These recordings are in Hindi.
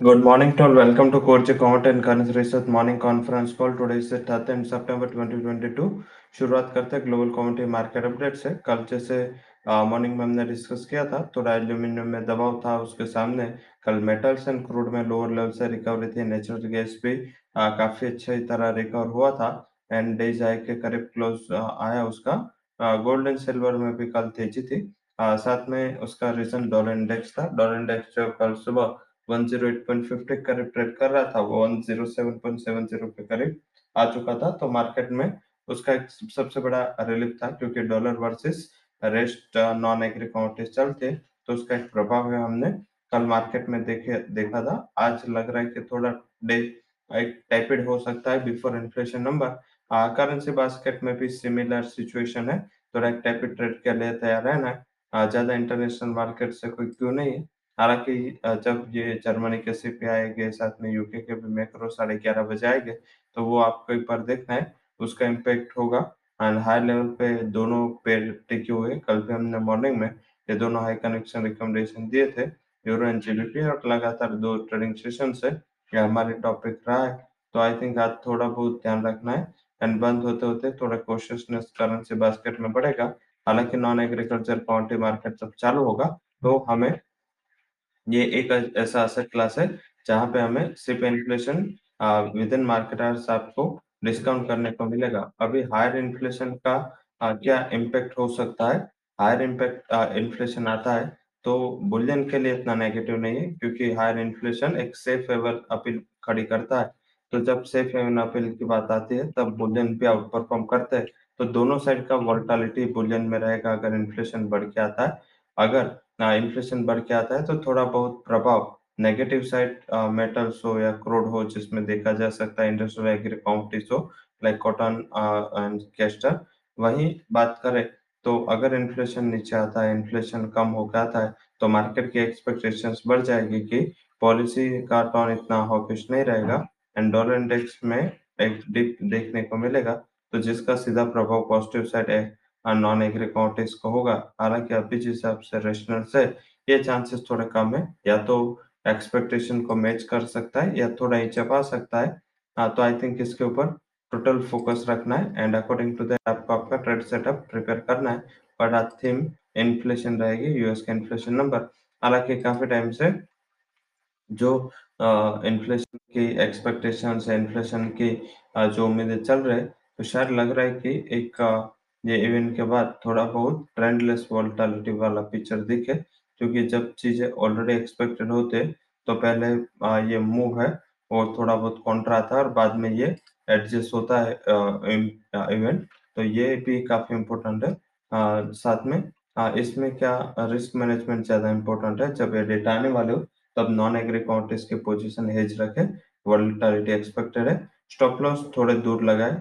Good morning to all. Welcome to Core Account and Currency Research Morning Conference Call. Today is the 13 सितंबर 2022. शुरुआत करते हैं ग्लोबल कमोडिटी मार्केट अपडेट से कल जैसे मॉर्निंग में हमने डिस्कस किया था थोड़ा एल्यूमिनियम में दबाव था उसके सामने कल मेटल्स एंड क्रूड में लोअर लेवल से रिकवरी थी नेचुरल गैस भी आ, काफ़ी अच्छी तरह रिकवर हुआ था एंड डेज़ आई के करीब क्लोज आया उसका गोल्ड एंड सिल्वर में भी कल तेज़ी थी आ, साथ में उसका रीजन डॉलर इंडेक्स था डॉलर इंडेक्स जो कल सुबह 108.50 के करीब ट्रेड कर रहा था, वो 107.70 के करीब आ चुका था तो मार्केट में उसका एक सबसे बड़ा रिलीफ था, क्योंकि dollar versus rest non agri commodities तो उसका एक प्रभाव है हमने कल मार्केट में देखे, देखा था। आज लग रहा है कि थोड़ा डे, एक टाइपेड हो सकता है before inflation number currency basket में भी सिमिलर सिचुएशन है, थोड़ा एक टाइपेड ट्रेड के लिए तैयार है ज़्यादा इंटरनेशनल मार्केट से कोई क्यों नहीं है। हालाँकि जब ये जर्मनी के सीपी आएँगे साथ में यूके के भी मैक्रो साढ़े ग्यारह बजे आएँगे तो वो आपको बार देखना है, उसका इम्पैक्ट होगा। एंड हाई लेवल पे दोनों पेड़ टिके हुए कल भी हमने मॉर्निंग में ये दोनों हाई कनेक्शन रिकमेंडेशन दिए थे यूरो एंड जीबीपी और लगातार दो ट्रेडिंग सेशन से ये हमारे टॉपिक रहा है। तो आई थिंक आज थोड़ा बहुत ध्यान रखना है। एंड बंद होते होते थोड़ा कॉशियसनेस करेंसी बास्केट में बढ़ेगा। हालाँकि नॉन एग्रीकल्चर काउंटी मार्केट जब चालू होगा तो हमें ये एक ऐसा असेट क्लास है जहाँ पे हमें सिर्फ़ इन्फ्लेशन विद इन मार्केट आपको डिस्काउंट करने को मिलेगा। अभी हायर इन्फ्लेशन का आ, क्या इम्पेक्ट हो सकता है? हायर इम्पैक्ट इन्फ्लेशन आता है तो बुलियन के लिए इतना नेगेटिव नहीं है क्योंकि हायर इन्फ्लेशन एक सेफ़ हेवन अपील खड़ी करता है। तो जब सेफ़ हेवन अपील की बात आती है तब बुलियन भी आउट परफॉर्म करते हैं। तो दोनों साइड का वोल्टालिटी बुलियन में रहेगा अगर इन्फ्लेशन बढ़ के आता है अगर इन्फ्लेशन बढ़ के आता है तो थोड़ा बहुत प्रभाव नेगेटिव साइड मेटल्स हो या क्रूड हो, जिसमें देखा जा सकता है इंडस्ट्रियल एग्री कॉमोडिटीज हो लाइक कॉटन एंड कैस्टर वही बात करें तो अगर इन्फ्लेशन नीचे आता है इन्फ्लेशन कम होकर आता है तो मार्केट की एक्सपेक्टेशंस बढ़ जाएगी कि पॉलिसी का टोन इतना हॉकिश नहीं रहेगा एंड डॉलर इंडेक्स में एक डिप देखने को मिलेगा तो जिसका सीधा प्रभाव पॉजिटिव साइड है नॉन एग्री कमोडिटीज को होगा। हालाँकि अभी जिस हिसाब से रेशनल से ये चांसेस थोड़े कम है या तो एक्सपेक्टेशन को मैच कर सकता है या थोड़ा नीचे पा सकता है। हाँ तो आई थिंक इसके ऊपर टोटल फोकस रखना है एंड अकॉर्डिंग टू दैट आपको आपका ट्रेड सेटअप प्रिपेयर करना है। बट आज थीम इन्फ्लेशन रहेगी यूएस का इन्फ्लेशन नंबर हालाँकि काफ़ी टाइम से जो इन्फ्लेशन की एक्सपेक्टेशन है इन्फ्लेशन की आ, जो उम्मीदें चल रहे तो शायद लग रहा है कि एक ये इवेंट के बाद थोड़ा बहुत ट्रेंडलेस वोल्टालिटी वाला पिक्चर दिखे क्योंकि जब चीज़ें ऑलरेडी एक्सपेक्टेड होते तो पहले ये मूव है वो थोड़ा बहुत कॉन्ट्रा था और बाद में ये एडजस्ट होता है इवेंट तो ये भी काफ़ी इम्पोर्टेंट है। आ, साथ में आ, इसमें क्या रिस्क मैनेजमेंट ज़्यादा इम्पोर्टेंट है? जब ये डेटा आने वाले हो तब नॉन एग्री काउंटीज की पोजीशन हेज रखे वोल्टालिटी एक्सपेक्टेड है। स्टॉप लॉस थोड़े दूर लगाए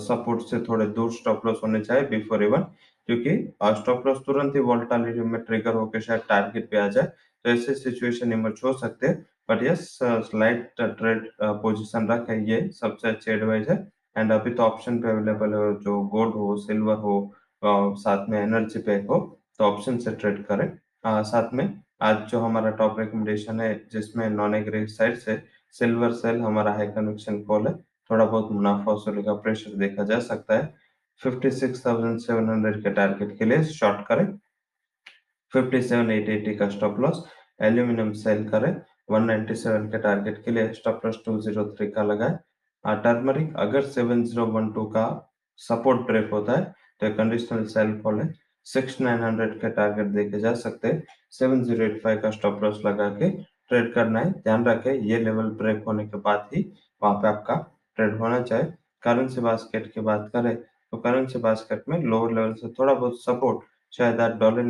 सपोर्ट से थोड़े दूर स्टॉप लॉस होने चाहिए बिफोर इवन क्योंकि स्टॉप लॉस तुरंत ही वोल्टालिटी में ट्रिगर होकर शायद टारगेट पे आ जाए तो ऐसे सिचुएशन इमर्ज हो सकते हैं। But yes slight trade position रखे, ये सबसे अच्छी एडवाइस है। एंड अभी तो ऑप्शन पे अवेलेबल है, जो गोल्ड हो सिल्वर हो साथ में एनर्जी पे हो तो ऑप्शन से ट्रेड करें। साथ में, आज जो हमारा टॉप रिकमेंडेशन है, जिसमें नॉन एग्री साइड से सिल्वर सेल हमारा हाई कन्वेक्शन कॉल है। थोड़ा बहुत मुनाफा वसूली का प्रेशर देखा जा सकता है। 56,700 के टारगेट के लिए शॉर्ट करें। 57,880 का स्टॉप लॉस एल्यूमिनियम सेल करें। 197 के टारगेट के लिए स्टॉप लॉस 203 का लगाए। टर्मरिक अगर 7012 का सपोर्ट ब्रेक होता है तो कंडीशनल सेल कॉल है। 6900 के टारगेट देखे जा सकते हैं। 7085 का स्टॉप लॉस लगा के ट्रेड करना है। ध्यान रखें, ये लेवल ब्रेक होने के बाद ही वहाँ पे आपका ट्रेड होना चाहिए। करेंसी बास्केट की बात करें तो करेंसी बास्केट में लोअर लेवल से थोड़ा बहुत सपोर्ट, शायद डॉलर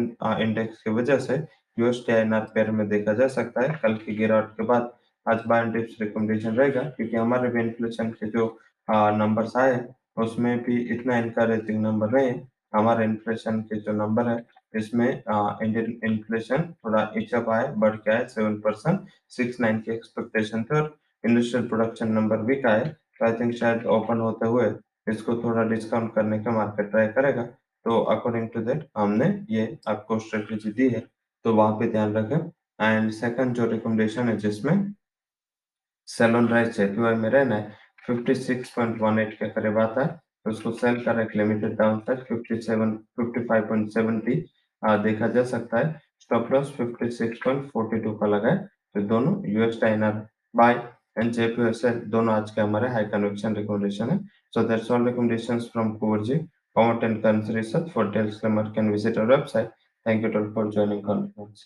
इंडेक्स की वजह से यूएसटी आईएनआर पेयर में देखा जा सकता है। कल की गिरावट के बाद आज बाय टिप्स रिकमेंडेशन रहेगा, क्योंकि हमारे भी इन्फ्लेशन के जो नंबर्स आए उसमें भी इतना इनकरेजिंग नंबर नहीं है। हमारे इन्फ्लेशन के जो नंबर है इसमें इन्फ्लेशन थोड़ा इचअप आए बढ़ के आए सेवन परसेंट सिक्स नाइन की एक्सपेक्टेशन थे और इंडस्ट्रियल प्रोडक्शन नंबर भी का है तो आई थिंक शायद ओपन होते हुए इसको थोड़ा डिस्काउंट करने का मार्केट ट्राई करेगा। तो अकॉर्डिंग टू दैट हमने ये आपको स्ट्रेटेजी दी है। तो वहाँ पे ध्यान रखें। एंड सेकंड जो रिकमेंडेशन है जिसमें सेलोन राइस जेपीवाई में रहना है 56.18 के करीब आता है। तो उसको सेल कर एक लिमिटेड डाउन साइड 57 55.70 देखा जा सकता है। स्टॉप लॉस 56.42 का लगा है। तो दोनों US टाइनर buy and J P S L दोनों आज के हमारे हाई कन्वेक्शन रिकमेंडेशन है। So that's all recommendation from Kunvar ji commodity and currency sir for details can visit our website thank you all for joining conference